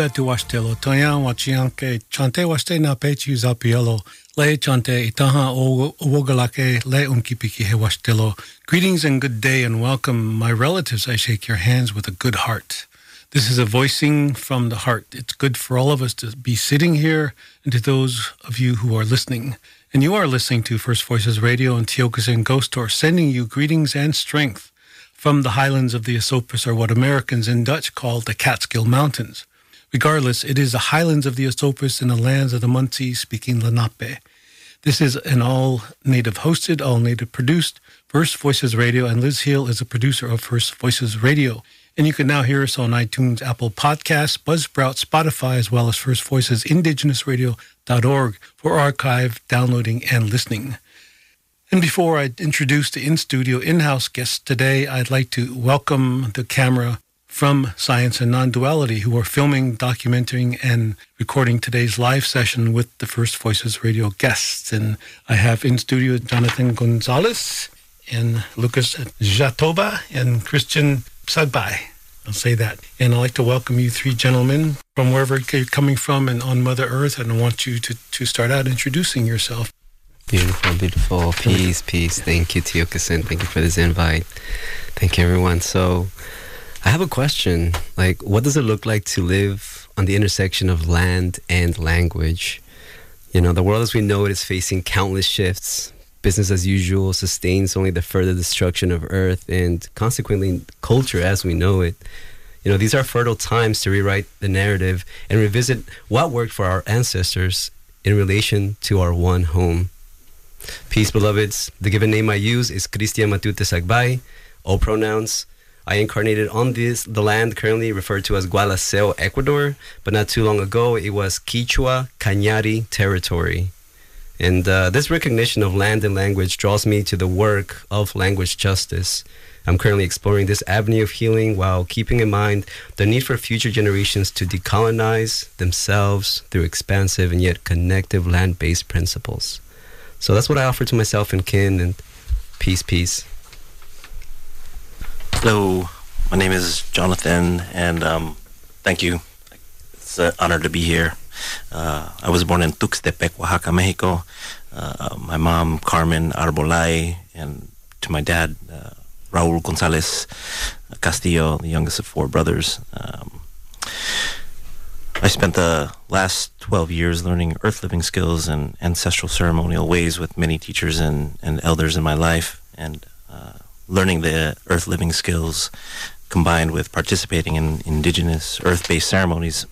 Betu washtelo toyan wachianke chante waste na pechu zapielo le chante itaha o le umkipiki he washtelo. Greetings and good day and welcome, my relatives. I shake your hands with a good heart. This is a voicing from the heart. It's good for all of us to be sitting here and to those of you who are listening. And you are listening to First Voices Radio and Tiokasin Ghost Horse, sending you greetings and strength from the highlands of the Esopus, or what Americans in Dutch call the Catskill Mountains. Regardless, it is the highlands of the Esopus and the lands of the Munsee speaking Lenape. This is an all native hosted, all native produced First Voices Radio, and Liz Hill is a producer of First Voices Radio. And you can now hear us on iTunes, Apple Podcasts, Buzzsprout, Spotify, as well as First Voices Indigenous Indigenousradio.org for archive, downloading, and listening. And before I introduce the in studio in house guests today, I'd like to welcome the camera from Science and Non-Duality who are filming, documenting, and recording today's live session with the First Voices radio guests. And I have in studio Jonathan Gonzalez and Lucas Jatoba and Christian Sagbai. I'll say that. And I'd like to welcome you three gentlemen from wherever you're coming from and on Mother Earth. And I want you to, to start out introducing yourself. Beautiful, beautiful. Peace, peace. Thank you, Tio Tiokasin. Thank you for this invite. Thank you, everyone. So, I have a question. Like, what does it look like to live on the intersection of land and language? You know, the world as we know it is facing countless shifts. Business as usual sustains only the further destruction of Earth and consequently culture as we know it. You know, these are fertile times to rewrite the narrative and revisit what worked for our ancestors in relation to our one home. Peace, beloveds. The given name I use is Christian Matute Sagbai. All pronouns I incarnated on this the land currently referred to as Gualaceo, Ecuador, but not too long ago it was Quichua Cañari territory. And uh, this recognition of land and language draws me to the work of language justice. I'm currently exploring this avenue of healing while keeping in mind the need for future generations to decolonize themselves through expansive and yet connective land based principles. So that's what I offer to myself and kin, and peace, peace. Hello, my name is Jonathan, and um, thank you. It's an honor to be here. Uh, I was born in Tuxtepec, Oaxaca, Mexico. Uh, my mom, Carmen Arbolay, and to my dad, uh, Raul Gonzalez Castillo, the youngest of four brothers. Um, I spent the last 12 years learning earth living skills and ancestral ceremonial ways with many teachers and, and elders in my life. And uh, learning the earth living skills combined with participating in indigenous earth based ceremonies,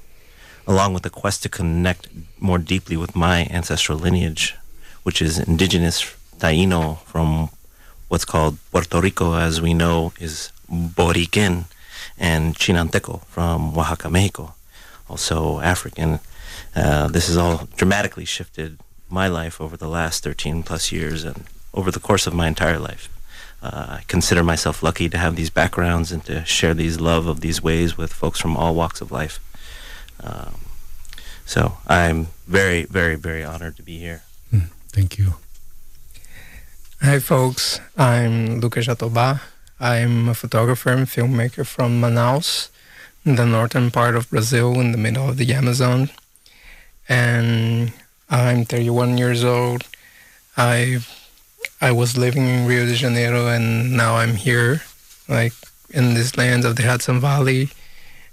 along with the quest to connect more deeply with my ancestral lineage, which is indigenous Taino from what's called Puerto Rico, as we know, is Boriquen, and Chinanteco from Oaxaca, Mexico, also African. Uh, this has all dramatically shifted my life over the last 13 plus years and over the course of my entire life uh, I consider myself lucky to have these backgrounds and to share these love of these ways with folks from all walks of life. Um, so I'm very, very, very honored to be here. Mm, Thank you. Hi, folks. I'm Lucas Jatobá. I'm a photographer and filmmaker from Manaus, in the northern part of Brazil, in the middle of the Amazon. And I'm 31 years old. I I was living in Rio de Janeiro, and now I'm here, like in this land of the Hudson Valley,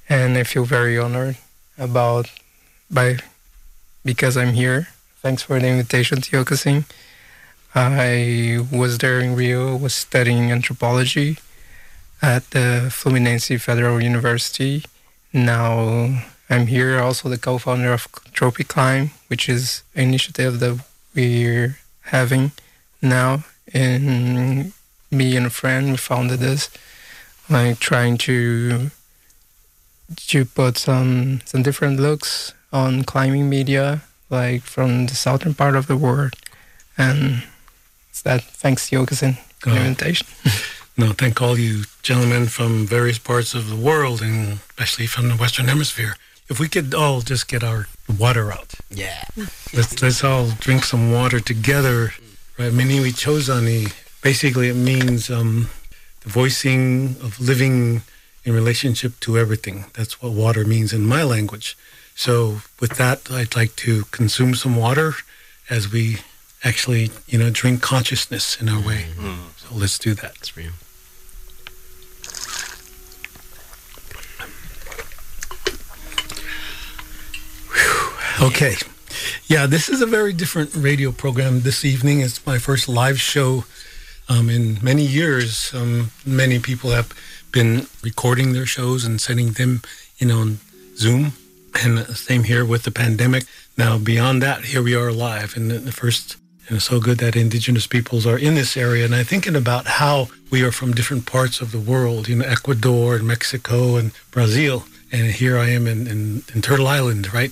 and I feel very honored about by because I'm here. Thanks for the invitation to Yokasin. I was there in Rio, was studying anthropology at the Fluminense Federal University. Now I'm here, also the co-founder of Tropic Climb, which is an initiative that we're having now. And me and a friend we founded this, like trying to to put some some different looks on climbing media, like from the southern part of the world, and it's that. Thanks, Tiokasin, for the Oh. invitation. No, thank all you gentlemen from various parts of the world, and especially from the Western Hemisphere. If we could all just get our water out. Yeah. Let's let's all drink some water together. Right, Miniwi Chozani. Basically, it means um, the voicing of living in relationship to everything. That's what water means in my language. So, with that, I'd like to consume some water as we actually, you know, drink consciousness in our way. So let's do that. That's real. Okay. Yeah, this is a very different radio program this evening. It's my first live show um, in many years. Um, many people have been recording their shows and sending them, know, on Zoom. And same here with the pandemic. Now, beyond that, here we are live. And the the first, and it's so good that indigenous peoples are in this area. And I'm thinking about how we are from different parts of the world, you know, Ecuador and Mexico and Brazil. And here I am in, in, in Turtle Island, right?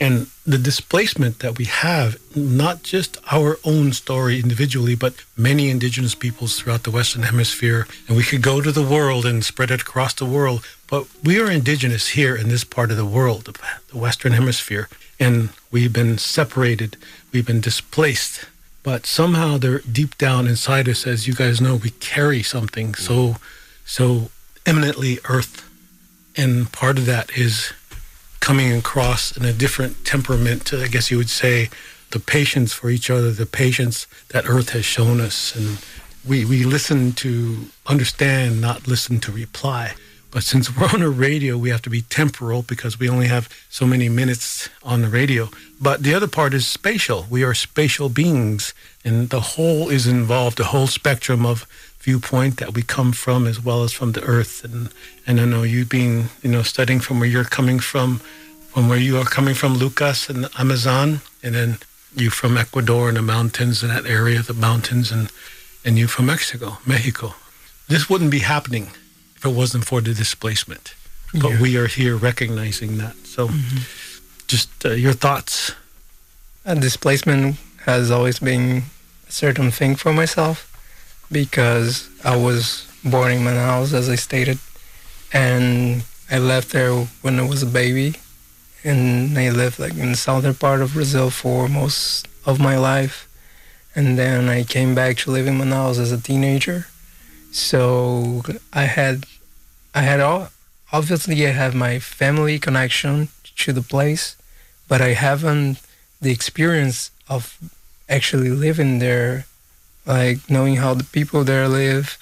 And the displacement that we have, not just our own story individually, but many indigenous peoples throughout the Western Hemisphere. And we could go to the world and spread it across the world. But we are indigenous here in this part of the world, the Western Hemisphere. And we've been separated, we've been displaced. But somehow they're deep down inside us, as you guys know, we carry something so, so eminently earth. And part of that is coming across in a different temperament, I guess you would say, the patience for each other, the patience that Earth has shown us. And we, we listen to understand, not listen to reply. But since we're on a radio, we have to be temporal because we only have so many minutes on the radio. But the other part is spatial. We are spatial beings, and the whole is involved, the whole spectrum of viewpoint that we come from as well as from the earth. And and I know you being you know studying from where you're coming from from where you are coming from Lucas and the Amazon and then you from Ecuador and the mountains and that area the mountains and and you from Mexico Mexico. This wouldn't be happening if it wasn't for the displacement. But Yeah. we are here recognizing that. So just uh, your thoughts. And displacement has always been a certain thing for myself because I was born in Manaus, as I stated, and I left there when I was a baby, and I lived like in the southern part of Brazil for most of my life, and then I came back to live in Manaus as a teenager. So I had, I had all. Obviously, I have my family connection to the place, but I haven't the experience of actually living there, like knowing how the people there live,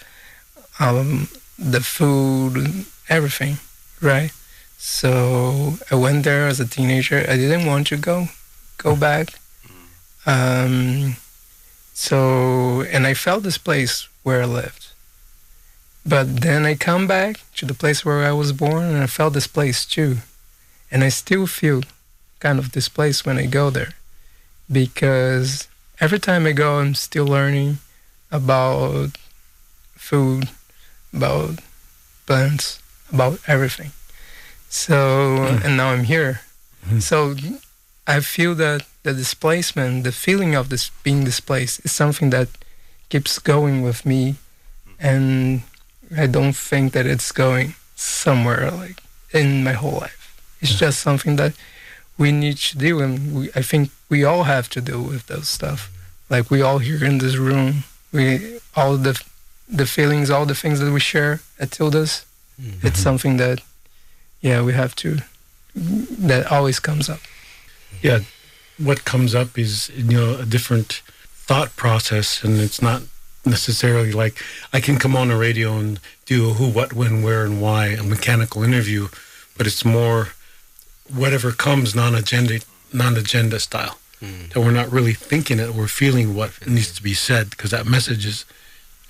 um, the food, everything, right? So I went there as a teenager. I didn't want to go, go back. Um, so and I felt this place where I lived. But then I come back to the place where I was born, and I felt this place too, and I still feel kind of displaced when I go there because every time I go, I'm still learning about food, about plants, about everything. So, hmm. and now I'm here. Hmm. So, I feel that the displacement, the feeling of this being displaced, is something that keeps going with me, and I don't think that it's going somewhere like in my whole life. It's just something that we need to deal and we, I think we all have to deal with those stuff. like we all here in this room, we all the the feelings, all the things that we share at Tilda's, Mm-hmm. it's something that, yeah, we have to, that always comes up. Yeah, what comes up is you know a different thought process, and it's not necessarily like I can come on the radio and do a who, what, when, where, and why, a mechanical interview, but it's more whatever comes non-agenda, non-agenda style. Mm. That we're not really thinking it, we're feeling what needs to be said because that message is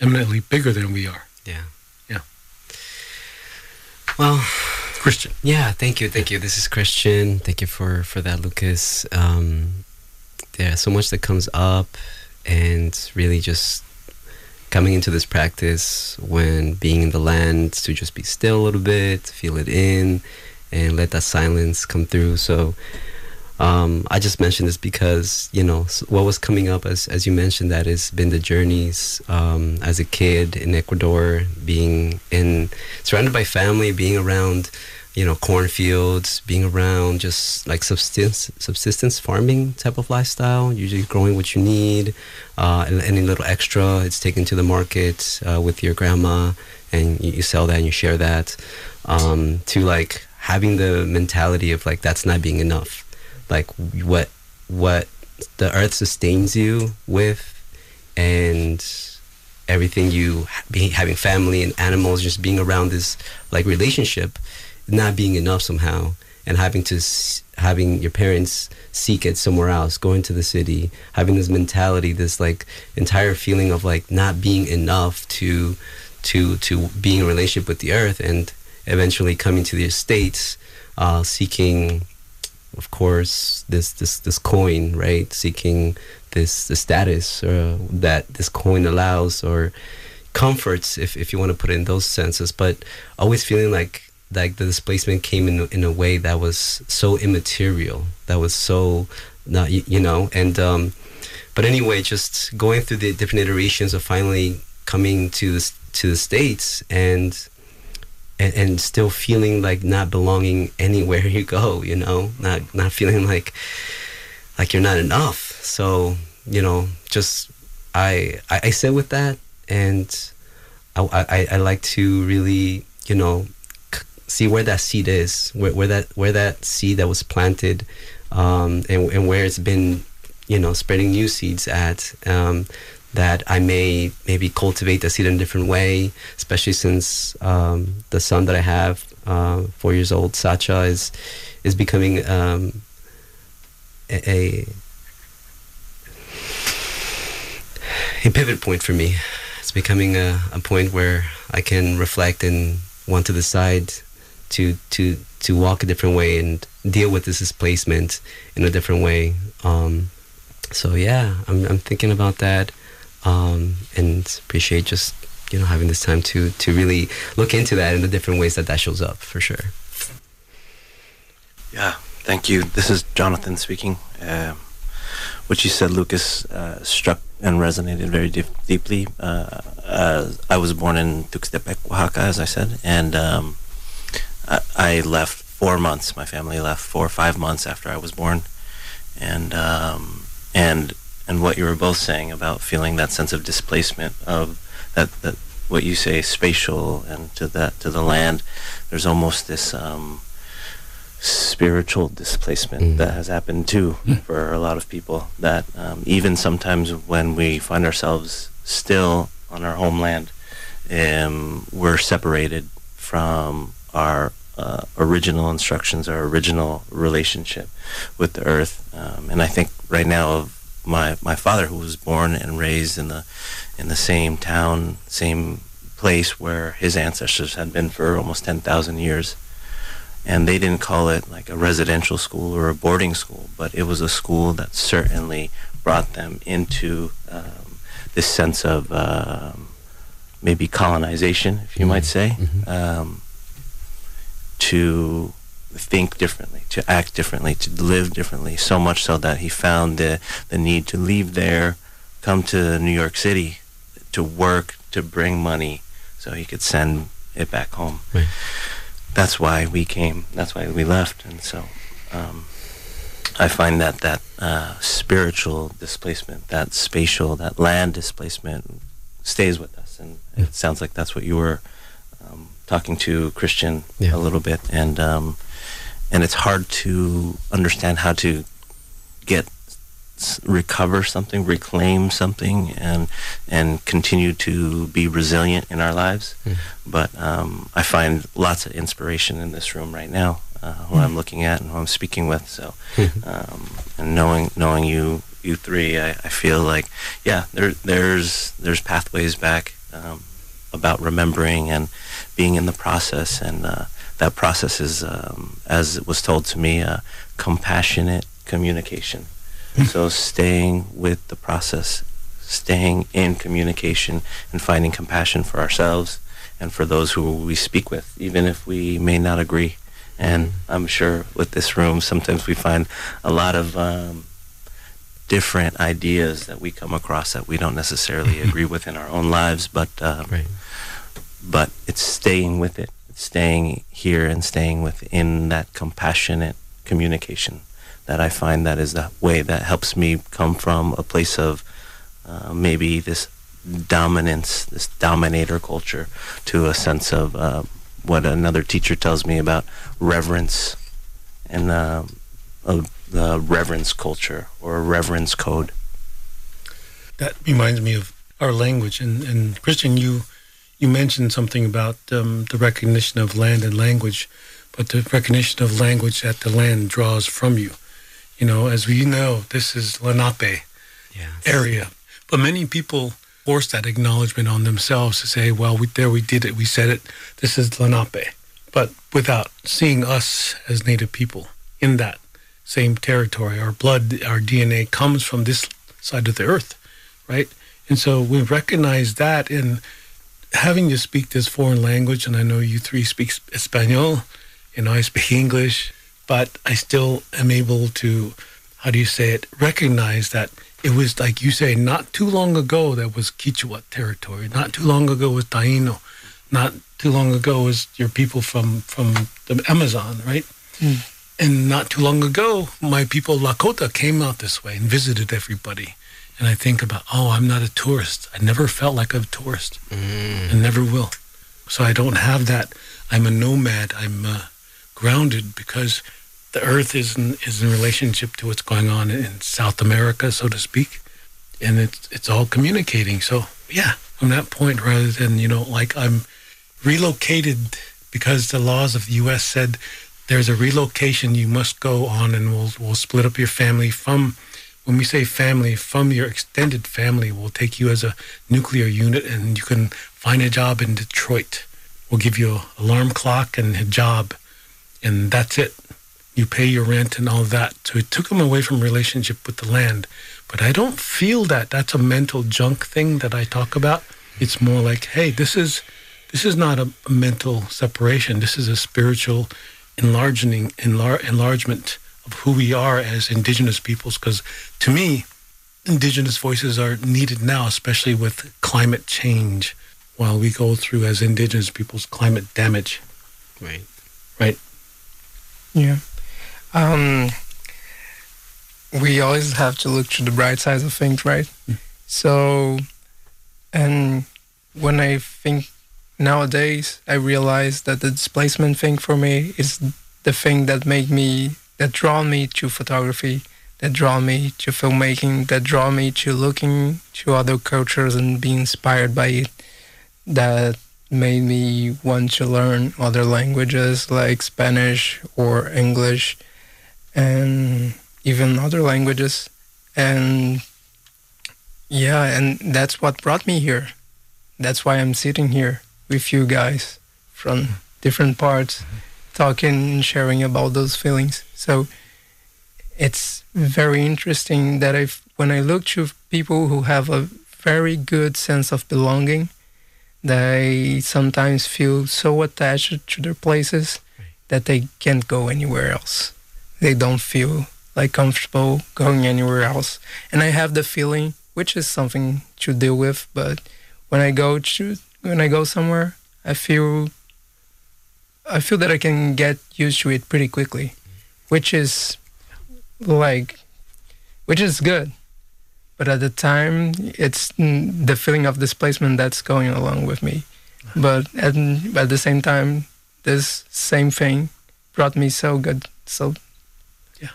eminently bigger than we are. Yeah. Yeah. Well, Christian. Yeah, thank you, thank you. This is Christian. Thank you for for that, Lucas. Um, yeah, so much that comes up, and really just coming into this practice when being in the land to just be still a little bit, feel it in, and let that silence come through. So. Um, I just mentioned this because you know what was coming up as as you mentioned that has been the journeys um, as a kid in Ecuador, being in surrounded by family, being around you know cornfields, being around just like subsistence subsistence farming type of lifestyle. Usually growing what you need, uh, and any little extra, it's taken to the market uh, with your grandma, and you, you sell that and you share that. Um, to like having the mentality of like that's not being enough. Like what what the earth sustains you with and everything you being having family and animals just being around this like relationship not being enough somehow and having to having your parents seek it somewhere else going to the city having this mentality this like entire feeling of like not being enough to to to being in relationship with the earth and eventually coming to the states uh, seeking of course this this this coin right? Seeking this the status uh, that this coin allows or comforts if, if you want to put it in those senses. But always feeling like like the displacement came in in a way that was so immaterial that was so not you, you know? And um but anyway just going through the different iterations of finally coming to the, to the states and and, and still feeling like not belonging anywhere you go you know? Not not feeling like like you're not enough. So you know just i i, I sit with that and I, I i like to really you know see where that seed is where, where that where that seed that was planted um and, and where it's been you know spreading new seeds at. Um that I may maybe cultivate the seed in a different way, especially since um, the son that I have, uh, four years old, Sacha, is is becoming um, a, a pivot point for me. It's becoming a, a point where I can reflect and want to decide to to to walk a different way and deal with this displacement in a different way. Um, so yeah, I'm I'm thinking about that um, and appreciate just you know having this time to to really look into that in the different ways that that shows up for sure. Yeah, thank you. This is Jonathan speaking. Uh, what you said, Lucas, uh, struck and resonated very deep, deeply. Uh, uh, I was born in Tuxtepec, Oaxaca, as I said, and um, I, I left four months. My family left four or five months after I was born, and um, and and what you were both saying about feeling that sense of displacement of that that what you say spatial and to that to the land. There's almost this. Um, spiritual displacement Mm. that has happened too for a lot of people. That um, even sometimes when we find ourselves still on our homeland, um, we're separated from our uh, original instructions, our original relationship with the earth. Um, and I think right now of my my father, who was born and raised in the in the same town, same place where his ancestors had been for almost ten thousand years. And they didn't call it like a residential school or a boarding school, but it was a school that certainly brought them into um, this sense of um, maybe colonization, if you might say, um, to think differently, to act differently, to live differently. So much so that he found the the need to leave there, come to New York City, to work, to bring money, so he could send it back home Right. that's why we came. That's why we left. And so, um, I find that that uh, spiritual displacement, that spatial, that land displacement, stays with us, and it sounds like that's what you were um, talking to Christian Yeah. a little bit, and um, and it's hard to understand how to get recover something, reclaim something, and and continue to be resilient in our lives. But um, I find lots of inspiration in this room right now, uh, who I'm looking at and who I'm speaking with. So, um, and knowing knowing you you three, I, I feel like yeah, there there's there's pathways back um, about remembering and being in the process, and uh, that process is, um, as it was told to me, uh, compassionate communication. so staying with the process, staying in communication, and finding compassion for ourselves and for those who we speak with, even if we may not agree. And I'm sure with this room, sometimes we find a lot of um, different ideas that we come across that we don't necessarily agree with in our own lives, but um, Right. but it's staying with it, staying here and staying within that compassionate communication that I find that is the way that helps me come from a place of uh, maybe this dominance, this dominator culture, to a sense of uh, what another teacher tells me about reverence and of the reverence culture or reverence code. That reminds me of our language. And, and Christian, you you mentioned something about um, the recognition of land and language, but the recognition of language that the land draws from you. You know, as we know, this is Lenape Yeah. area, but many people force that acknowledgement on themselves to say, "Well, we, there we did it, we said it. This is Lenape," but without seeing us as Native people in that same territory. Our blood, our DNA comes from this side of the earth, right? And so we recognize that in having to speak this foreign language, and I know you three speak Espanol, and I speak English, but I still am able to, how do you say it, recognize that it was, like you say, not too long ago that was Quechua territory. Not too long ago was Taino. Not too long ago was your people from, from the Amazon, right? Hmm. And not too long ago, my people Lakota came out this way and visited everybody. And I think about, oh, I'm not a tourist. I never felt like a tourist and never will. So I don't have that. I'm a nomad. I'm uh, grounded because the earth is in, is in relationship to what's going on in South America, so to speak. And it's, it's all communicating. So, yeah, from that point, rather than, you know, like I'm relocated because the laws of the U.S. said there's a relocation you must go on and we'll, we'll split up your family from when we say family from your extended family we'll take you as a nuclear unit and you can find a job in detroit. We'll give you an alarm clock and a job and that's it. You pay your rent and all that. So it took them away from relationship with the land. But i don't feel that that's a mental junk thing that i talk about. It's more like hey this is this is not a, a mental separation. This is a spiritual enlarging enlar- enlargement of who we are as indigenous peoples because to me indigenous voices are needed now especially with climate change while we go through as indigenous peoples climate damage Right. right Yeah. Um, we always have to look to the bright sides of things, right? So, and when I think nowadays, I realize that the displacement thing for me is the thing that make me, that draw me to photography, that draw me to filmmaking, that draw me to looking to other cultures and be inspired by it, that made me want to learn other languages like Spanish or English and even other languages. And yeah, and that's what brought me here. That's why I'm sitting here with you guys from different parts, mm-hmm. Talking and sharing about those feelings. So it's very interesting that I, when I look to people who have a very good sense of belonging, they sometimes feel so attached to their places that they can't go anywhere else. They don't feel like comfortable going anywhere else. And I have the feeling, which is something to deal with, but when I go to when I go somewhere, I feel I feel that I can get used to it pretty quickly, which is like, which is good. But at the time, it's the feeling of displacement that's going along with me. But at, at the same time, this same thing brought me so good, so Yeah.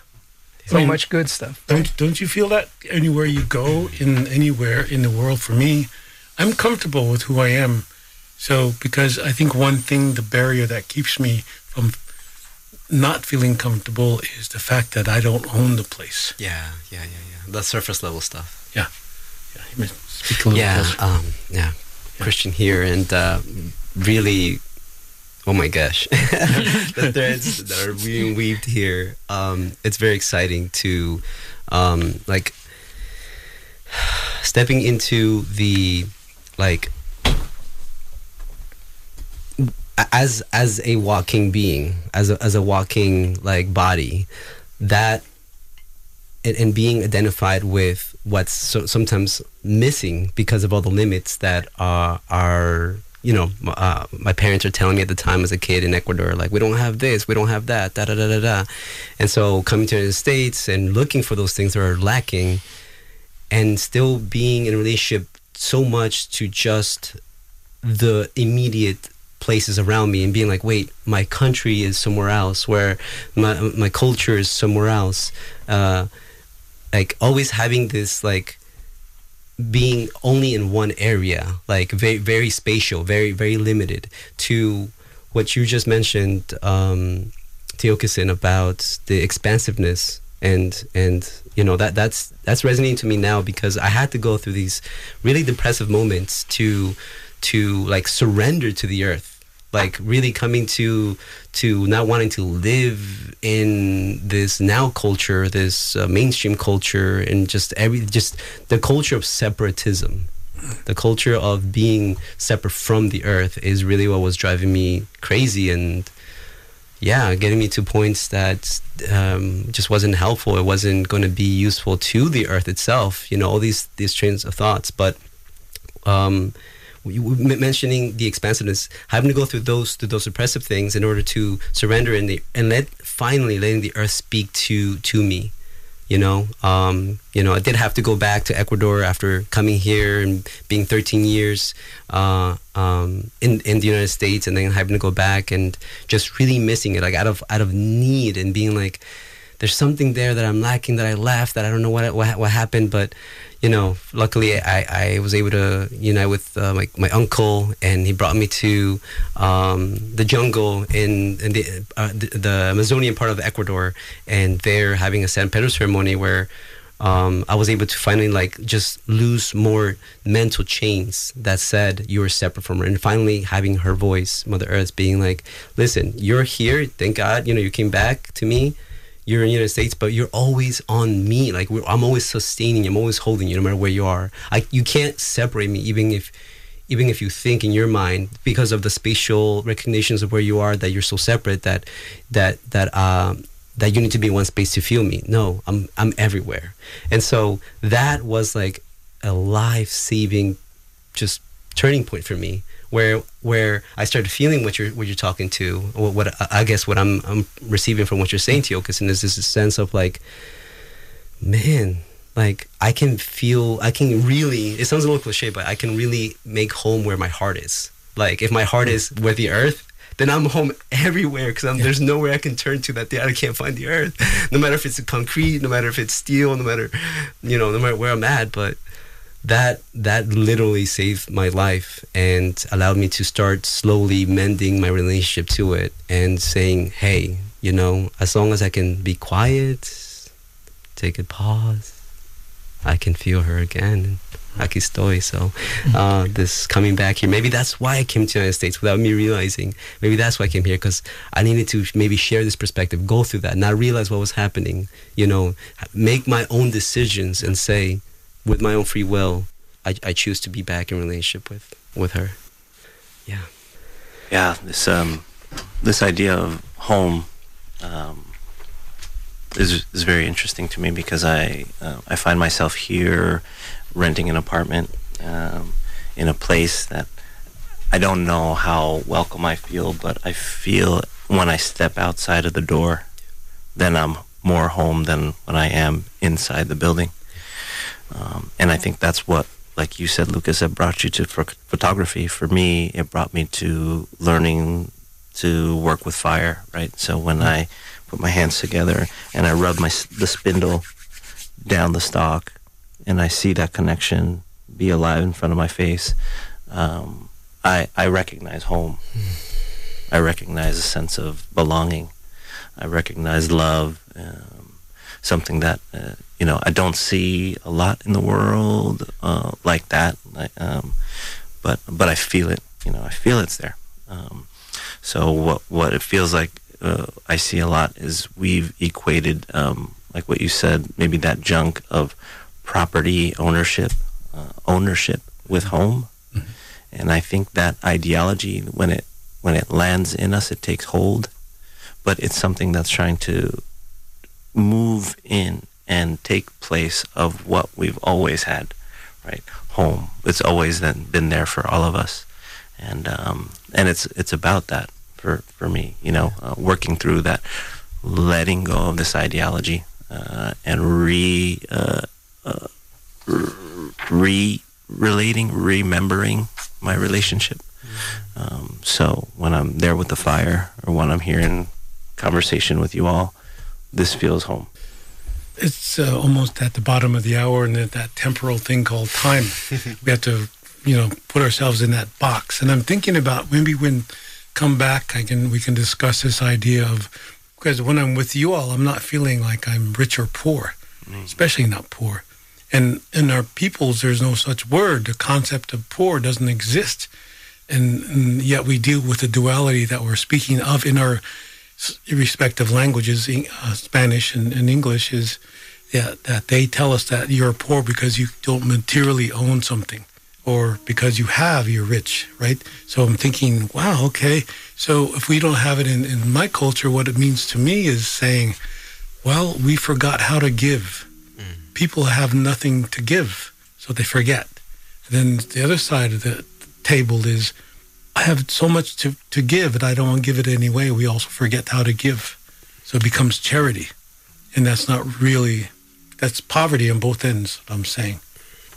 so I mean, much good stuff. Don't don't you feel that anywhere you go in anywhere in the world? For me, I'm comfortable with who I am. So because I think one thing, the barrier that keeps me from not feeling comfortable is the fact that I don't own the place. Yeah, yeah, yeah, yeah. The surface level stuff. Yeah, may speak a little Yeah, um, yeah. Christian here, and uh, really, oh my gosh, the threads that are being weaved here. Um, it's very exciting to, um, like, stepping into the, like, as as a walking being, as a as a walking like body, that and, and being identified with what's so, sometimes missing because of all the limits that are are you know uh, my parents are telling me at the time as a kid in Ecuador like we don't have this we don't have that da da da da da. And so coming to the States and looking for those things that are lacking and still being in a relationship so much to just the immediate places around me and being like wait my country is somewhere else where my my culture is somewhere else. Uh like always having this like being only in one area like very very spatial very very limited to what you just mentioned um Tiokasin about the expansiveness and and you know that that's that's resonating to me now because I had to go through these really depressive moments to to like surrender to the earth like really coming to to not wanting to live in this now culture this uh, mainstream culture and just every just the culture of separatism. The culture of being separate from the earth is really what was driving me crazy and yeah getting me to points that um, just wasn't helpful. It wasn't going to be useful to the earth itself you know all these these trains of thoughts. But um, mentioning the expansiveness, having to go through those through those oppressive things in order to surrender and the and let finally letting the earth speak to to me. You know, um, you know, I did have to go back to Ecuador after coming here and being 13 years uh, um, in in the United States, and then having to go back and just really missing it, like out of out of need and being like, there's something there that I'm lacking that I left that I don't know what what, what happened, but you know, luckily I, I was able to unite with uh, my, my uncle, and he brought me to um, the jungle in, in the, uh, the Amazonian part of Ecuador, and there having a San Pedro ceremony where um, I was able to finally like just lose more mental chains that said you were separate from her, and finally having her voice, Mother Earth, being like, "Listen, you're here. Thank God, you know, you came back to me." You're in the United States, but you're always on me. Like I'm always sustaining. I'm always holding you, no matter where you are. I, you can't separate me, even if, even if you think in your mind, because of the spatial recognitions of where you are, that you're so separate that, that that um, that you need to be in one space to feel me. No, I'm I'm everywhere, and so that was like a life saving, just turning point for me where where I started feeling what you're what you're talking to, what, what I guess what I'm I'm receiving from what you're saying to Yokas, and is this sense of like, man, like I can feel, I can really. It sounds a little cliche, but I can really make home where my heart is. Like if my heart is with the earth. Then I'm home everywhere because Yeah. there's nowhere I can turn to that the- I can't find the earth. No matter if it's concrete, no matter if it's steel, no matter, you know, no matter where I'm at. But that that literally saved my life and allowed me to start slowly mending my relationship to it and saying hey you know as long as i can be quiet take a pause i can feel her again. Aquí estoy. So uh, this coming back here maybe that's why i came to the united states without me realizing. Maybe that's why i came here because i needed to maybe share this perspective go through that not realize what was happening you know make my own decisions and say with my own free will, I, I choose to be back in relationship with with her. Yeah. yeah this um this idea of home um is is very interesting to me because I uh, I find myself here renting an apartment um, in a place that I don't know how welcome I feel, but I feel when I step outside of the door, then I'm more home than when I am inside the building. Um, and I think that's what, like you said, Lucas, it brought you to for photography. For me, it brought me to learning to work with fire, right? So when I put my hands together and I rub my the spindle down the stock, and I see that connection be alive in front of my face, um, I I recognize home. I recognize a sense of belonging. I recognize love, um, something that uh, you know I don't see a lot in the world uh, like that. I, um, but but I feel it. You know, I feel it's there. Um, so what what it feels like uh, I see a lot is we've equated um, like what you said, maybe that junk of property ownership, uh, ownership with home, mm-hmm. and I think that ideology when it when it lands in us, it takes hold, but it's something that's trying to move in and take place of what we've always had, right? Home. It's always been, there for all of us, and um, and it's it's about that for for me, you know, uh, working through that, letting go of this ideology, uh, and re uh, uh re relating, remembering my relationship um, so when I'm there with the fire or when I'm here in conversation with you all, this feels home. It's uh, almost at the bottom of the hour and that, that temporal thing called time. we have to, you know, put ourselves in that box. And I'm thinking about maybe when come back, I can we can discuss this idea of because when I'm with you all, I'm not feeling like I'm rich or poor, mm. especially not poor. And in our peoples, there's no such word. The concept of poor doesn't exist and, and, yet we deal with the duality that we're speaking of in our respective languages, uh, Spanish and, and, English, is yeah, that they tell us that you're poor because you don't materially own something, or because you have, you're rich, right? So I'm thinking, wow, okay. So if we don't have it in, in my culture, what it means to me is saying, well, we forgot how to give. Mm. People have nothing to give, so they forget. then the other side of the table is I have so much to, to give and I don't want to give it anyway. We also forget how to give. So it becomes charity. And that's not really, that's poverty on both ends, I'm saying.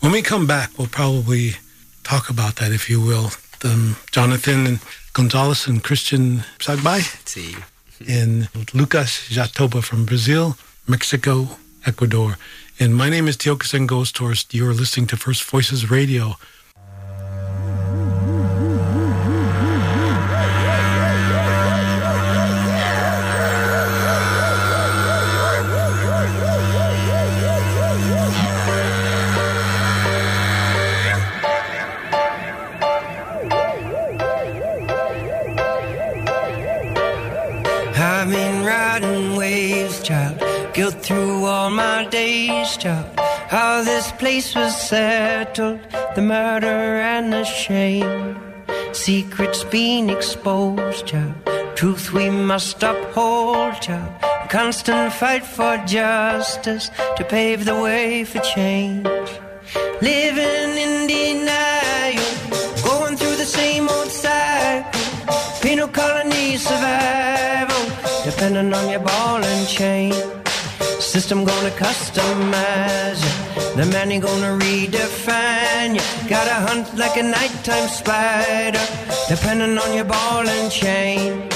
When we come back, we'll probably talk about that, if you will. Um, Jonathan Gonzalez and Christian Sagbay. Sí. and Lucas Jatoba from Brazil, Mexico, Ecuador. And my name is Tiokasin Ghost Horse. You're listening to First Voices Radio. How this place was settled, the murder and the shame. Secrets being exposed. Truth we must uphold. Constant fight for justice to pave the way for change. Living in denial, going through the same old cycle. Penal colony survival, depending on your ball and chain. System gonna customize you. The man ain't gonna redefine you. Gotta hunt like a nighttime spider, depending on your ball and chain.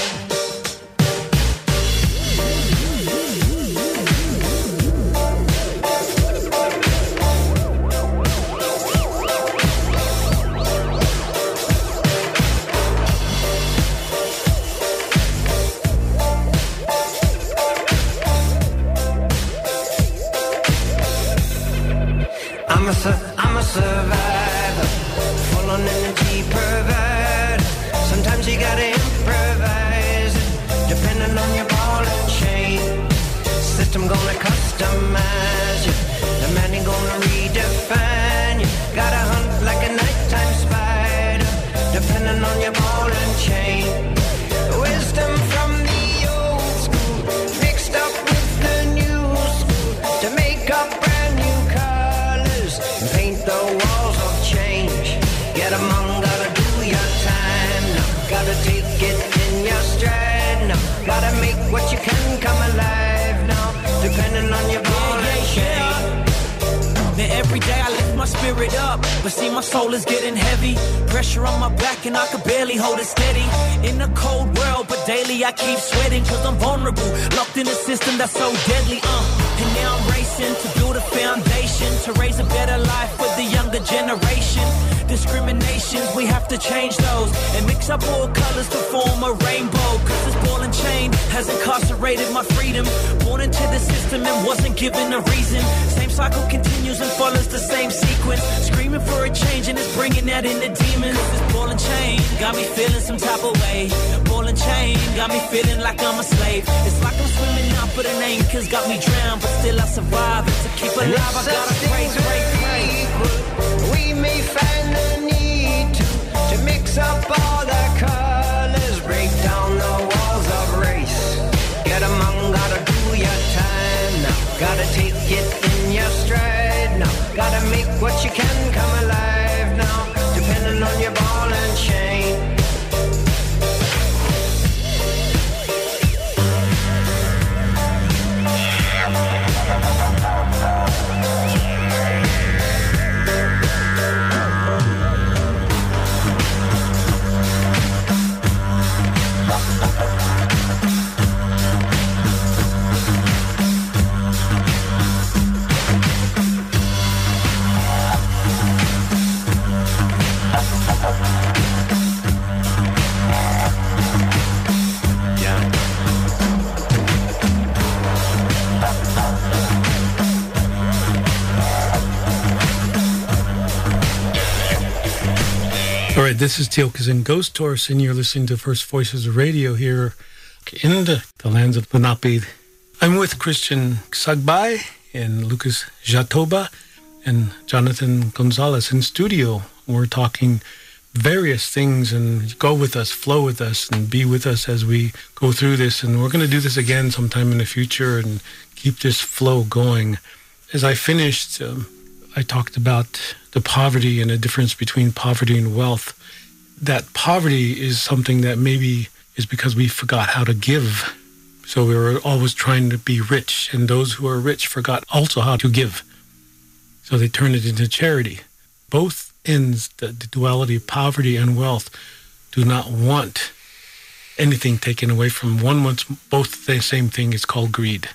Screaming for a change and it's bringing out in the demons. This ball and chain got me feeling some type of way. Ball and chain got me feeling like I'm a slave. It's like I'm swimming out, but an anchor's got me drowned. But still I survive. And to keep alive, I gotta pray, pray, pray. We may find the need to, to mix up all the colors, break down the walls of race. Get among, gotta do your time now. Gotta take it in your stride. Gotta make what you can come alive now. Depending on your ball and chain. Right, this is Tiokasin Ghost Horse, and you're listening to First Voices Radio here in the, the lands of Lenape. I'm with Christian Sagbay and Lucas Jatoba and Jonathan Gonzalez in studio. We're talking various things and go with us, flow with us, and be with us as we go through this. And we're going to do this again sometime in the future and keep this flow going. As I finished, um, I talked about the poverty and the difference between poverty and wealth. That poverty is something that maybe is because we forgot how to give. So we were always trying to be rich, and those who are rich forgot also how to give. So they turned it into charity. Both ends, the, the duality of poverty and wealth, do not want anything taken away from one wants both the same thing. It's called greed.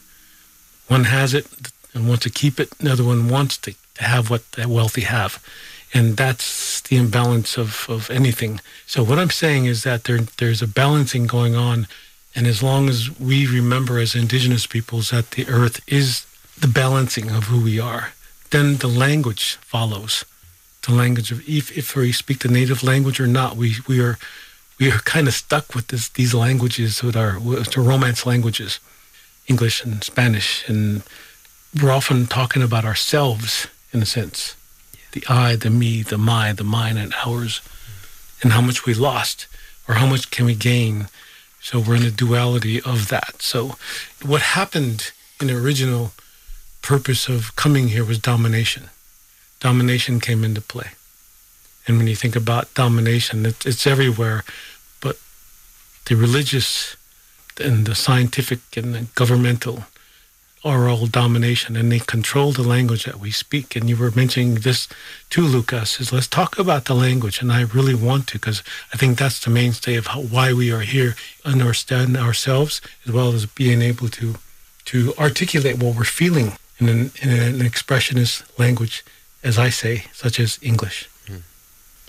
One has it and wants to keep it. another one wants to, to have what the wealthy have. And that's the imbalance of, of anything. So what I'm saying is that there there's a balancing going on. And as long as we remember as indigenous peoples that the earth is the balancing of who we are, then the language follows. The language of if, if we speak the native language or not, we, we are we are kind of stuck with this, these languages with our with the romance languages, English and Spanish, and we're often talking about ourselves in a sense, the I, the me, the my, the mine, and ours, and how much we lost or how much can we gain. So we're in a duality of that. So what happened in the original purpose of coming here was domination. Domination came into play. And when you think about domination, it, it's everywhere, but the religious and the scientific and the governmental are all domination and they control the language that we speak. And you were mentioning this too, Lucas, is let's talk about the language. And I really want to because I think that's the mainstay of how, why we are here, understand ourselves as well as being able to to articulate what we're feeling in an, in an expressionist language, as I say, such as English. Hmm.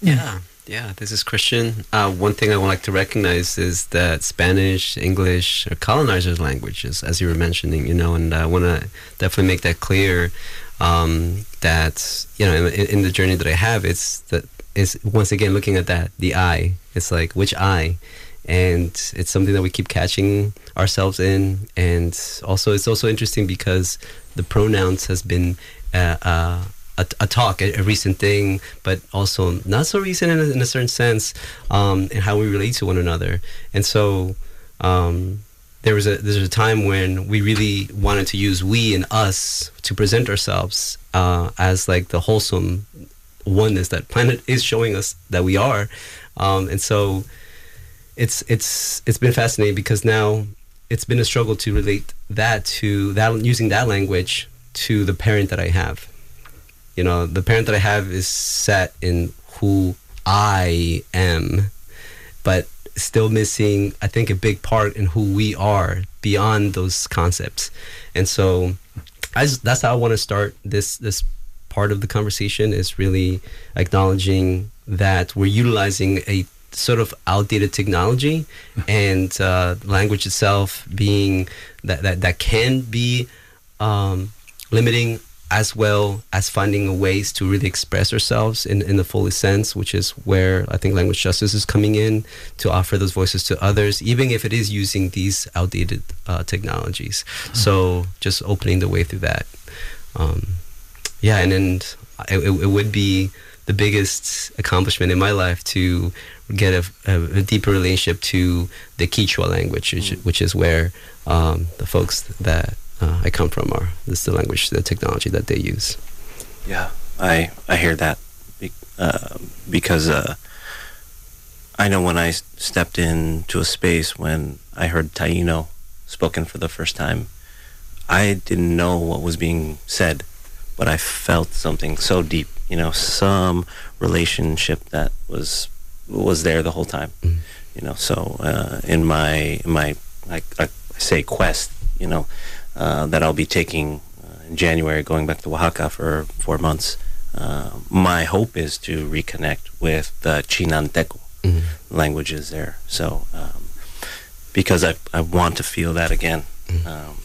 Yeah, yeah. Yeah, this is Christian. Uh, one thing I would like to recognize is that Spanish, English are colonizers' languages, as you were mentioning. You know, and I want to definitely make that clear. Um, that you know, in, in the journey that I have, it's that is once again looking at that the I. It's like which I, and it's something that we keep catching ourselves in. And also, it's also interesting because the pronouns has been. Uh, uh, a, a talk, a, a, recent thing, but also not so recent in a, in a certain sense, um, in how we relate to one another. And so um, there was a there's a time when we really wanted to use we and us to present ourselves uh, as like the wholesome oneness that planet is showing us that we are. Um, and so it's it's it's been fascinating because now it's been a struggle to relate that to that using that language to the parent that I have. You know, the parent that I have is set in who I am, but still missing, I think, a big part in who we are beyond those concepts. And so I just, that's how I want to start this this part of the conversation is really acknowledging that we're utilizing a sort of outdated technology and uh, language itself being that, that, that can be um, limiting as well as finding ways to really express ourselves in, in the fullest sense, which is where I think language justice is coming in to offer those voices to others, even if it is using these outdated uh, technologies. Mm-hmm. So just opening the way through that. Um, yeah, and then it, it, would be the biggest accomplishment in my life to get a, a, a deeper relationship to the Quechua language, which, mm. which is where um, the folks that uh, I come from are. This is the language, the technology that they use. Yeah, I I hear that uh, because uh, I know when I stepped into a space when I heard Taino spoken for the first time, I didn't know what was being said, but I felt something so deep. You know, some relationship that was was there the whole time. Mm. You know, so uh, in my in my I, I say quest, you know, uh, that I'll be taking uh, in January, going back to Oaxaca for four months. Uh, my hope is to reconnect with the Chinanteco mm-hmm. languages there. So, um, because I, I want to feel that again. Mm-hmm. Um,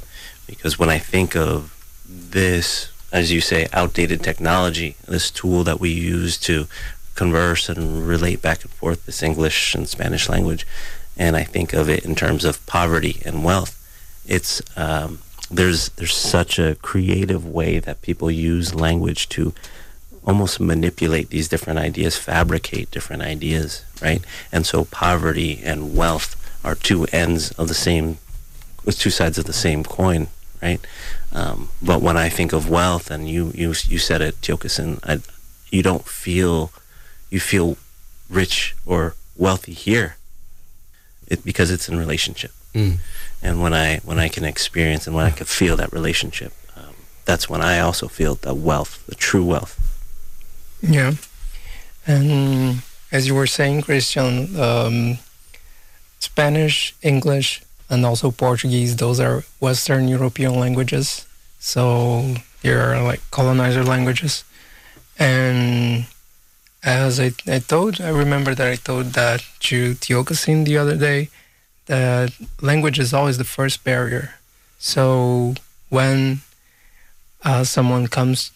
because when I think of this, as you say, outdated technology, this tool that we use to converse and relate back and forth this English and Spanish language, and I think of it in terms of poverty and wealth, it's um, there's there's such a creative way that people use language to almost manipulate these different ideas, fabricate different ideas, right? And so poverty and wealth are two ends of the same, two sides of the same coin, right? Um, but when I think of wealth, and you you you said it, Tiokasin, I, you don't feel you feel rich or wealthy here, it, because it's in relationship. Mm. And when I when I can experience and when I can feel that relationship, um, that's when I also feel the wealth, the true wealth. Yeah, and as you were saying, Christian, um, Spanish, English, and also Portuguese. Those are Western European languages, so they are like colonizer languages. And as I, I told, I remember that I told that to Tiokasin the other day that language is always the first barrier. So when uh, someone comes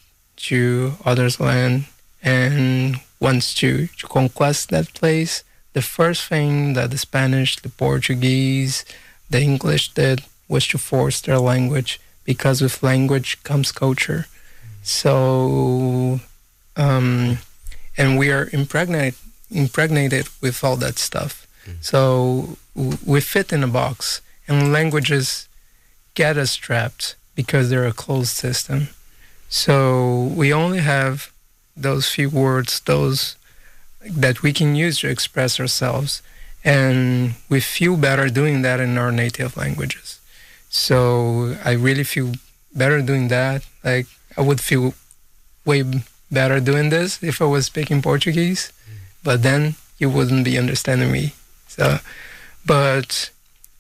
to others' land and wants to, to conquest that place, the first thing that the Spanish, the Portuguese, the English did was to force their language because with language comes culture. So, um, and we are impregnated, impregnated with all that stuff. So we fit in a box, and languages get us trapped because they're a closed system. So we only have those few words, those that we can use to express ourselves, and we feel better doing that in our native languages. So I really feel better doing that. Like I would feel way better doing this if I was speaking Portuguese, but then you wouldn't be understanding me. So but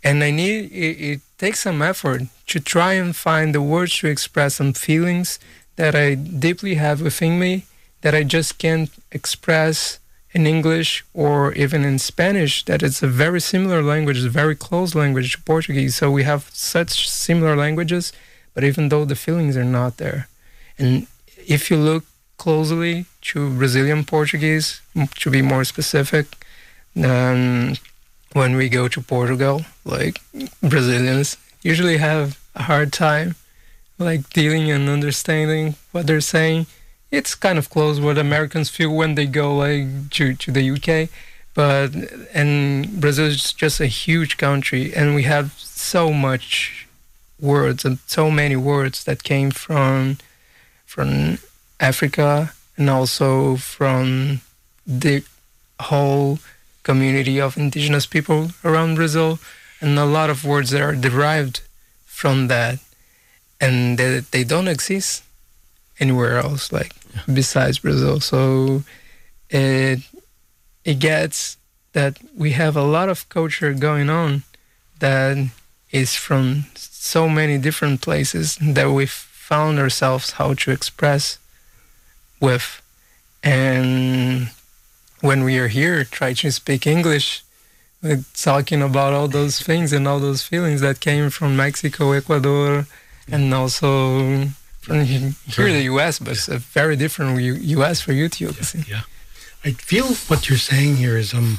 and I need it, it takes some effort to try and find the words to express some feelings that I deeply have within me that I just can't express in English or even in Spanish. That it's a very similar language, a very close language to Portuguese. So we have such similar languages, but even though the feelings are not there, and if you look closely to Brazilian Portuguese, to be more specific, um, when we go to Portugal, like Brazilians usually have a hard time like dealing and understanding what they're saying. It's kind of close what Americans feel when they go like to, to the UK. But and Brazil is just a huge country and we have so much words and so many words that came from from Africa and also from the whole community of indigenous people around Brazil. and a lot of words that are derived from that, and they, they don't exist anywhere else, like besides Brazil. So it it gets that we have a lot of culture going on that is from so many different places that we've found ourselves how to express with and when we are here try to speak english we're talking about all those things and all those feelings that came from mexico ecuador and also from he- here the us but it's a very different us for you too Yeah. I feel what you're saying here is, um,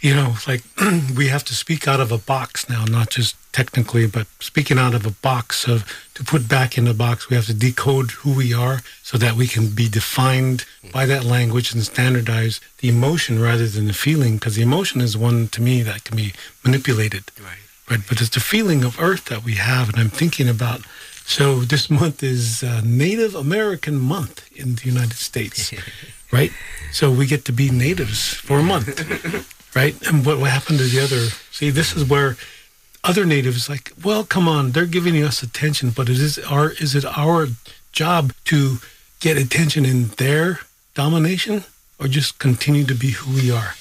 you know, like we have to speak out of a box now, not just technically, but speaking out of a box of to put back in the box, we have to decode who we are so that we can be defined by that language and standardize the emotion rather than the feeling, because the emotion is one to me that can be manipulated. Right. Right, but it's the feeling of Earth that we have, and I'm thinking about. So this month is uh, Native American Month in the United States, right? So we get to be natives for a month, right? And what, what happened to the other? See, this is where other natives like, well, come on, they're giving us attention, but it is our is it our job to get attention in their domination, or just continue to be who we are?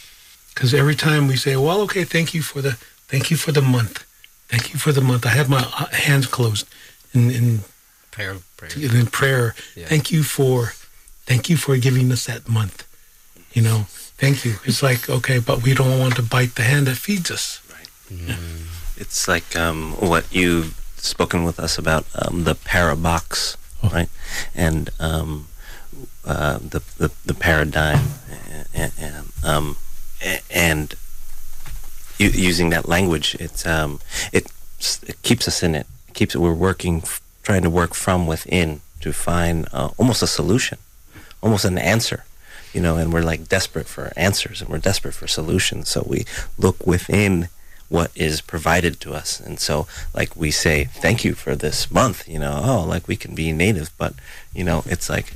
Because every time we say, well, okay, thank you for the thank you for the month, thank you for the month. I have my uh, hands closed in in, Prayer, prayer. in prayer. Yeah. Thank you for thank you for giving us that month. You know, thank you. It's like okay, but we don't want to bite the hand that feeds us. It's like um, what you've spoken with us about um, the parabox, Oh. right? And um, uh, the, the the paradigm, and, and, um, and u- using that language, it's um, it it keeps us in it. it keeps we're working, f- trying to work from within to find uh, almost a solution, almost an answer. You know, and we're like desperate for answers and we're desperate for solutions. So we look within what is provided to us. And so, like, we say, thank you for this month, you know, oh, like we can be native, but, you know, it's like,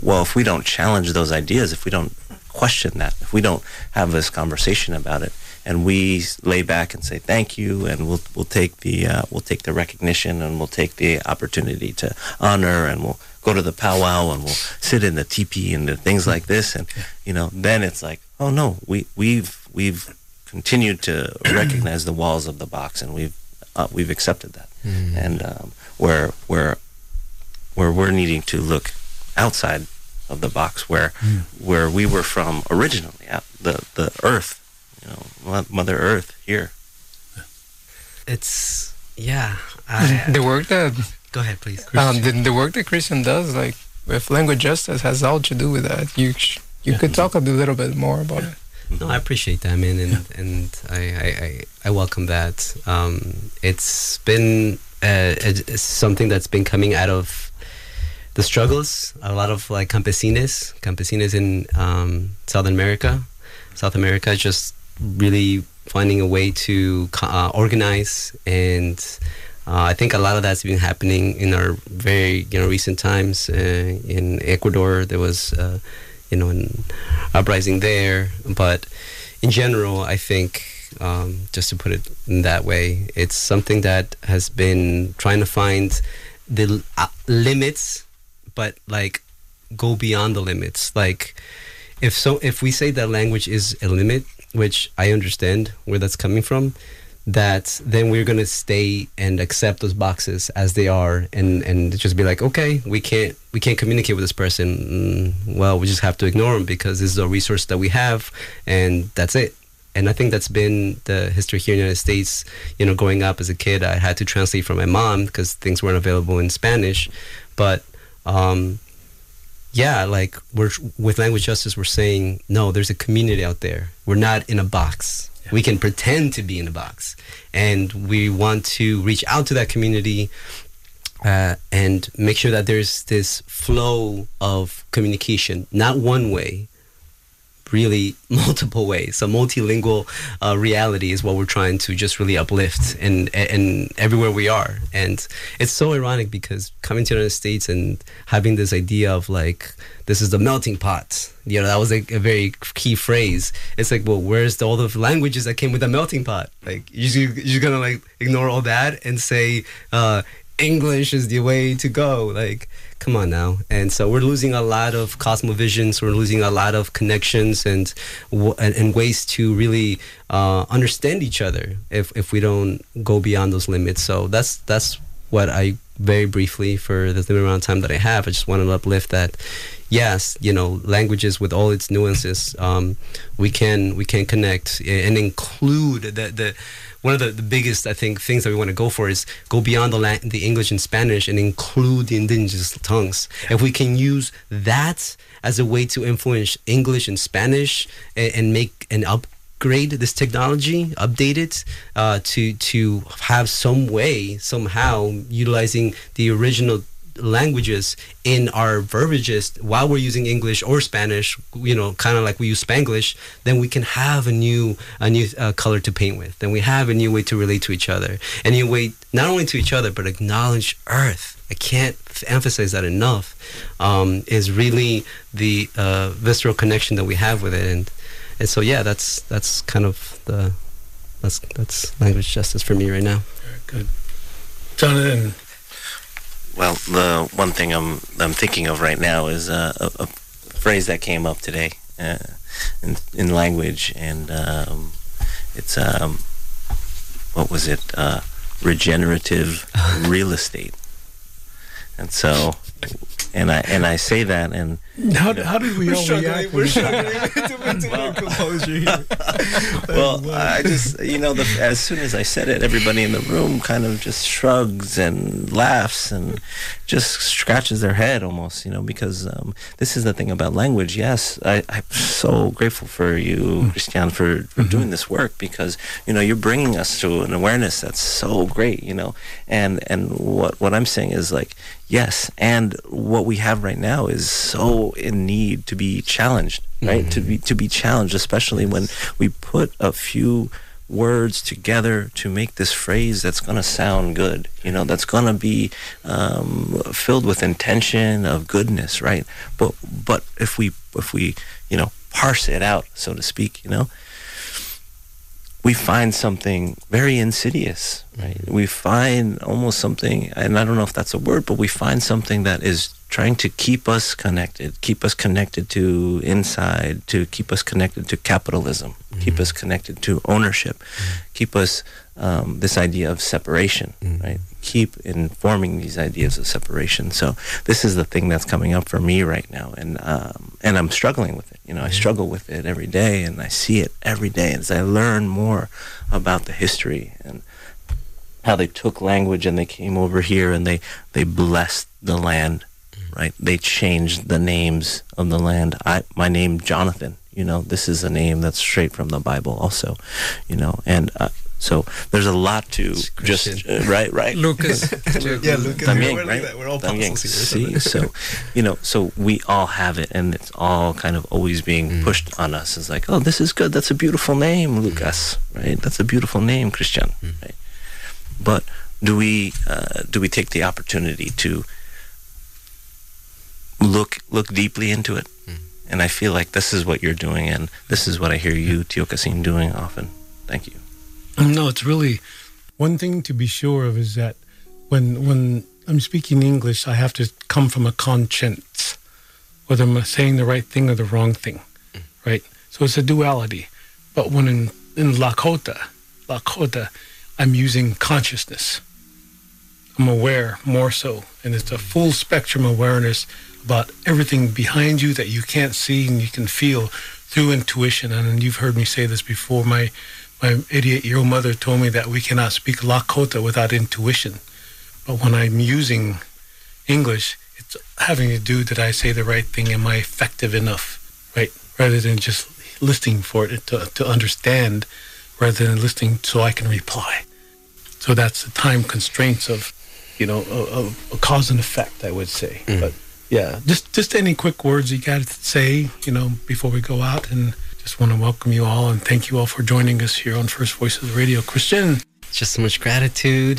well, if we don't challenge those ideas, if we don't question that, if we don't have this conversation about it, and we lay back and say thank you, and we'll we'll take the uh, we'll take the recognition, and we'll take the opportunity to honor, and we'll go to the powwow, and we'll sit in the teepee and the things like this, and you know, then it's like, oh no, we we've we've continued to recognize the walls of the box, and we've uh, we've accepted that, and um, where where where we're needing to look outside of the box, where where we were from originally, out the the Earth, you know, Mother Earth here. It's yeah. I, the work that go ahead, please. um, the, the work that Christian does, like with language justice, has all to do with that. You sh- you could talk a little bit more about it. No, I appreciate that, man, and and I, I, I, I welcome that. Um, it's been uh, it's something that's been coming out of the struggles. A lot of like campesinas, campesinas in um, Southern America, South America, just really finding a way to uh, organize and. Uh, I think a lot of that's been happening in our very you know recent times. Uh, in Ecuador, there was uh, you know an uprising there, but in general, I think um, just to put it in that way, it's something that has been trying to find the uh, limits, but like go beyond the limits. Like if so, if we say that language is a limit, which I understand where that's coming from, that then we're gonna stay and accept those boxes as they are, and and just be like, okay, we can't we can't communicate with this person. Mm, well, we just have to ignore them because this is a resource that we have, and that's it. And I think that's been the history here in the United States. You know, growing up as a kid, I had to translate for my mom because things weren't available in Spanish, but. Um, yeah, like we're with language justice, we're saying no. There's a community out there. We're not in a box. We can pretend to be in a box, and we want to reach out to that community uh, and make sure that there's this flow of communication, not one way, really multiple ways. So multilingual uh, reality is what we're trying to just really uplift and and everywhere we are. And it's so ironic because coming to the United States and having this idea of like this is the melting pot. You know, that was like a very key phrase. It's like, well, where's the, all the languages that came with the melting pot? Like, you're, you're gonna like ignore all that and say uh, English is the way to go. Like, come on now. And so we're losing a lot of cosmovisions. We're losing a lot of connections and and, and ways to really uh, understand each other if if we don't go beyond those limits. So that's that's what I very briefly for the limited amount of time that I have. I just want to uplift that yes, you know, languages with all its nuances, um, we can we can connect and include the the one of the, the biggest I think things that we want to go for is go beyond the la- the English and Spanish and include the indigenous tongues. If we can use that as a way to influence English and Spanish and, and make an upgrade this technology, update it uh, to to have some way somehow utilizing the original languages in our verbiages while we're using English or Spanish, you know, kind of like we use Spanglish, then we can have a new a new uh, color to paint with. Then we have a new way to relate to each other, a new way not only to each other but acknowledge Earth. I can't emphasize that enough. Um, is really the uh, visceral connection that we have with it, and and so yeah, that's that's kind of the that's that's language justice for me right now. Very good, Jonathan. Well, the one thing I'm I'm thinking of right now is uh, a, a, phrase that came up today uh, in in language, and um, it's um, what was it? Uh, regenerative real estate. And so and I and I say that and how, how did we all react? We're struggling to maintain composure here. well, I just you know the, as soon as I said it, everybody in the room kind of just shrugs and laughs and just scratches their head almost, you know, because um, this is the thing about language. Yes, I, am so grateful for you, mm. Christian, for, for mm-hmm. doing this work because you know you're bringing us to an awareness that's so great, you know, and and what what I'm saying is like yes, and what we have right now is so in need to be challenged, right? Mm-hmm. To be to be challenged, especially when we put a few words together to make this phrase that's going to sound good you know that's going to be um, filled with intention of goodness right but but if we if we you know parse it out so to speak you know we find something very insidious right we find almost something and i don't know if that's a word but we find something that is trying to keep us connected, keep us connected to inside, to keep us connected to capitalism, mm-hmm. keep us connected to ownership, mm-hmm. keep us um, this idea of separation, mm-hmm. right? Keep informing these ideas of separation. So this is the thing that's coming up for me right now, and um, and I'm struggling with it. You know, I mm-hmm. struggle with it every day, and I see it every day as I learn more about the history and how they took language and they came over here and they they blessed the land right? They changed the names of the land. I my name Jonathan. You know, this is a name that's straight from the Bible, also. You know, and uh, so there's a lot to just uh, right, right. Lucas, yeah, Lucas. También, we're, right? We're all También. See, so you know, so we all have it, and it's all kind of always being mm. pushed on us. It's like, oh, this is good. That's a beautiful name, Lucas. Mm. Right? That's a beautiful name, Christian. Mm. Right? But do we uh, do we take the opportunity to look look deeply into it. Mm. And I feel like this is what you're doing, and this is what I hear you, Tiokasin, doing often. Thank you. No, it's really one thing to be sure of is that when when I'm speaking English, I have to come from a conscience, whether I'm saying the right thing or the wrong thing, mm. right? So it's a duality. But when in, in Lakota, Lakota, I'm using consciousness. I'm aware more so, and it's a full spectrum awareness about everything behind you that you can't see and you can feel through intuition. And you've heard me say this before. My my 88 year old mother told me that we cannot speak Lakota without intuition. But when I'm using English, it's having to do that I say the right thing. Am I effective enough, right? Rather than just listening for it to, to understand, rather than listening so I can reply. So that's the time constraints of, you know, a, a cause and effect, I would say. Mm. But yeah, just just any quick words you got to say, you know, before we go out, and just want to welcome you all and thank you all for joining us here on First Voices Radio. Christian, Just so much gratitude.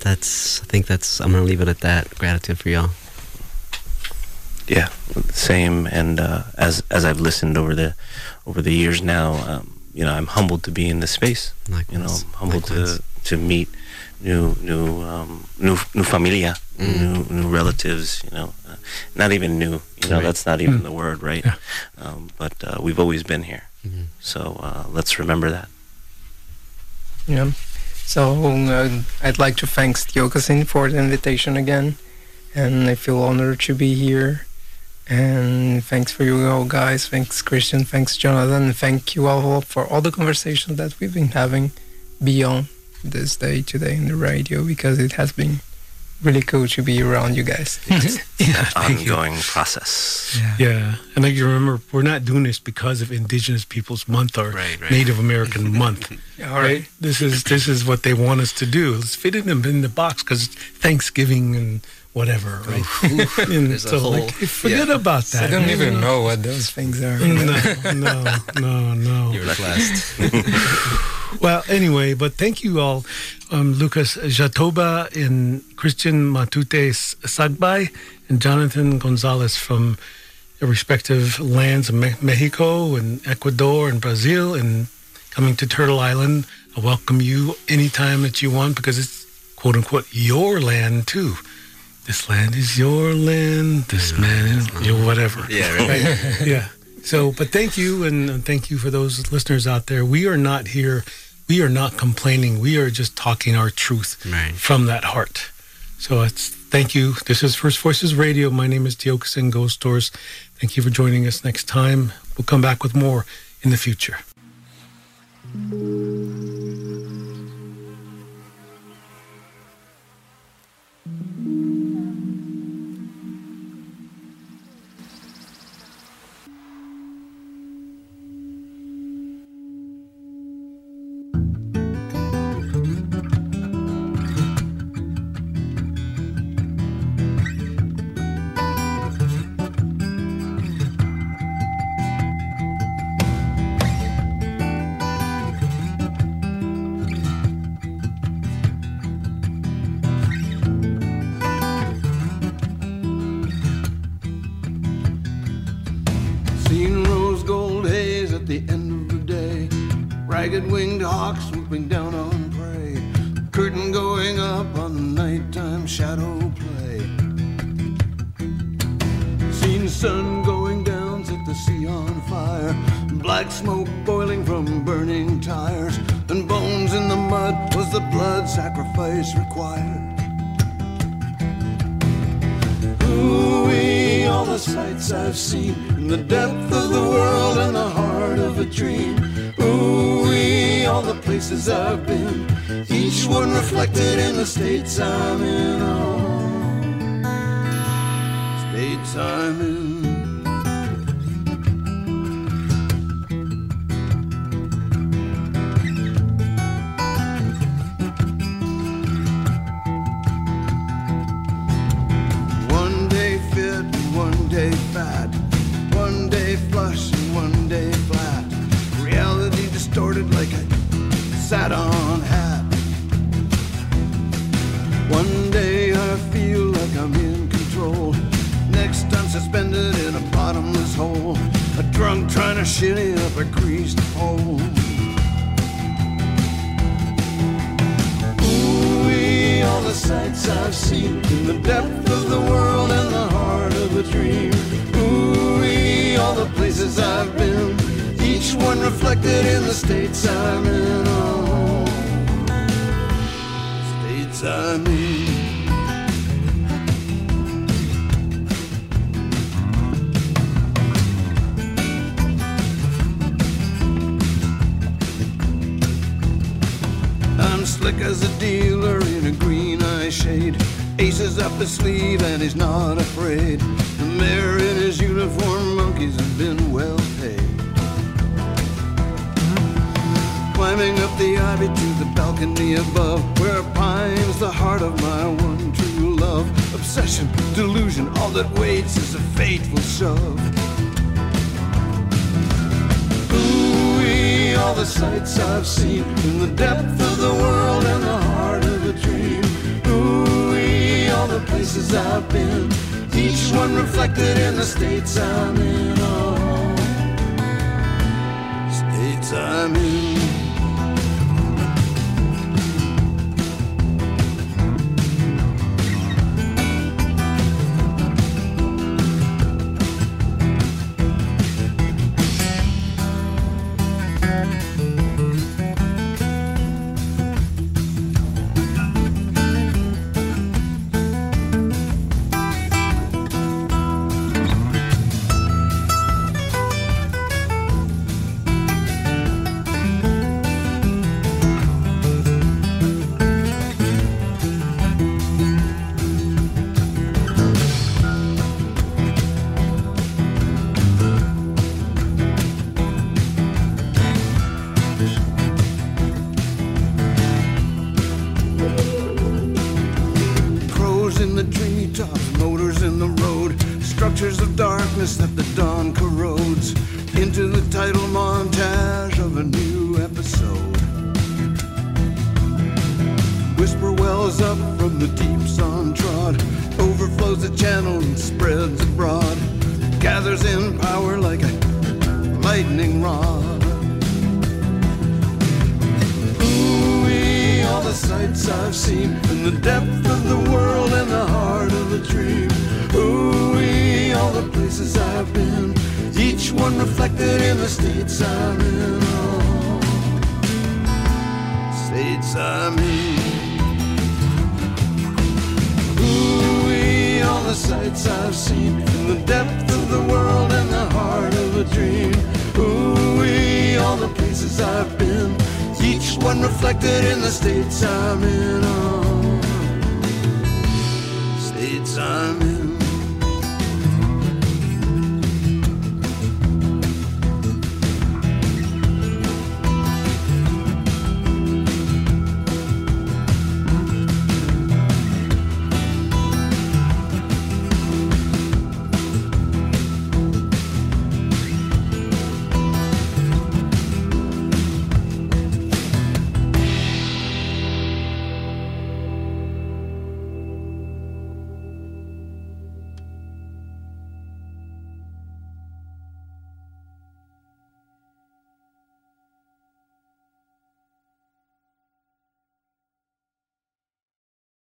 That's, I think that's, I'm going to leave it at that. Gratitude for y'all. Yeah, same. And uh, as as I've listened over the over the years now, um, you know, I'm humbled to be in this space. Likewise. You know, I'm humbled Likewise. to to meet new new um, new new familia, new new relatives. You know, not even new. You know, Right. that's not even the word, right? Yeah. Um, but uh, we've always been here. So uh, let's remember that. Yeah. So uh, I'd like to thank Stiokasin for the invitation again, and I feel honored to be here. And thanks for you all guys. Thanks Christian. Thanks Jonathan. Thank you all for all the conversations that we've been having beyond this day today in the radio because it has been really cool to be around you guys. yeah, thank you. Ongoing process. Yeah, and like you remember, we're not doing this because of Indigenous Peoples Month or Right, right. Native American Month. all right. This is this is what they want us to do. Let's fit it in, in the box because Thanksgiving and whatever, right? and There's so whole- like, forget about that. I don't you even know what those things are. No, no, no, no. You're blessed. Well, anyway, but thank you all, um, Lucas Jatoba and Christian Matute Sagbay and Jonathan Gonzalez from their respective lands of Me- Mexico and Ecuador and Brazil and coming to Turtle Island. I welcome you anytime that you want because it's quote unquote your land too. This land is your land. This man is your whatever. Yeah, right. yeah. So, but thank you, and thank you for those listeners out there. We are not here. We are not complaining. We are just talking our truth Right. from that heart. So, it's thank you. This is First Voices Radio. My name is Tiokasin Ghost Horse. Thank you for joining us. Next time, we'll come back with more in the future. Ragged winged hawks swooping down on prey. Curtain going up on the nighttime shadow play. Seen sun going down, set the sea on fire. Black smoke boiling from burning tires. And bones in the mud was the blood sacrifice required. Ooh-wee, all the sights I've seen in the depth of the world and the heart of a dream. Ooh-wee, all the places I've been, each one reflected in the states I'm in. Oh, states I'm in. States I'm I'm. I'm slick as a dealer in a green eye shade. Aces up his sleeve and he's not afraid. The mayor in his uniform, monkeys have been well Climbing up the ivy to the balcony above, where pines the heart of my one true love. obsession, delusion, all that waits is a fateful shove. Ooh, all the sights I've seen in the depth of the world and the heart of a dream. Ooh, all the places I've been, each one reflected in the states I'm in. Oh, states I'm in. Crows in the treetops, motors in the road, structures of darkness that the dawn corrodes into the title montage of a new episode. Whisper wells up from the deeps untrod, overflows the channel and spreads abroad, gathers in power like a lightning rod. The sights I've seen in the depth of the world and the heart of a dream. Ooh, wee, all the places I've been, each one reflected in the states I'm in. Oh, states I'm in. Ooh, wee, all the sights I've seen in the depth of the world and the heart of a dream. Ooh, wee, all the places I've been, each one reflected in the states I'm in. Oh.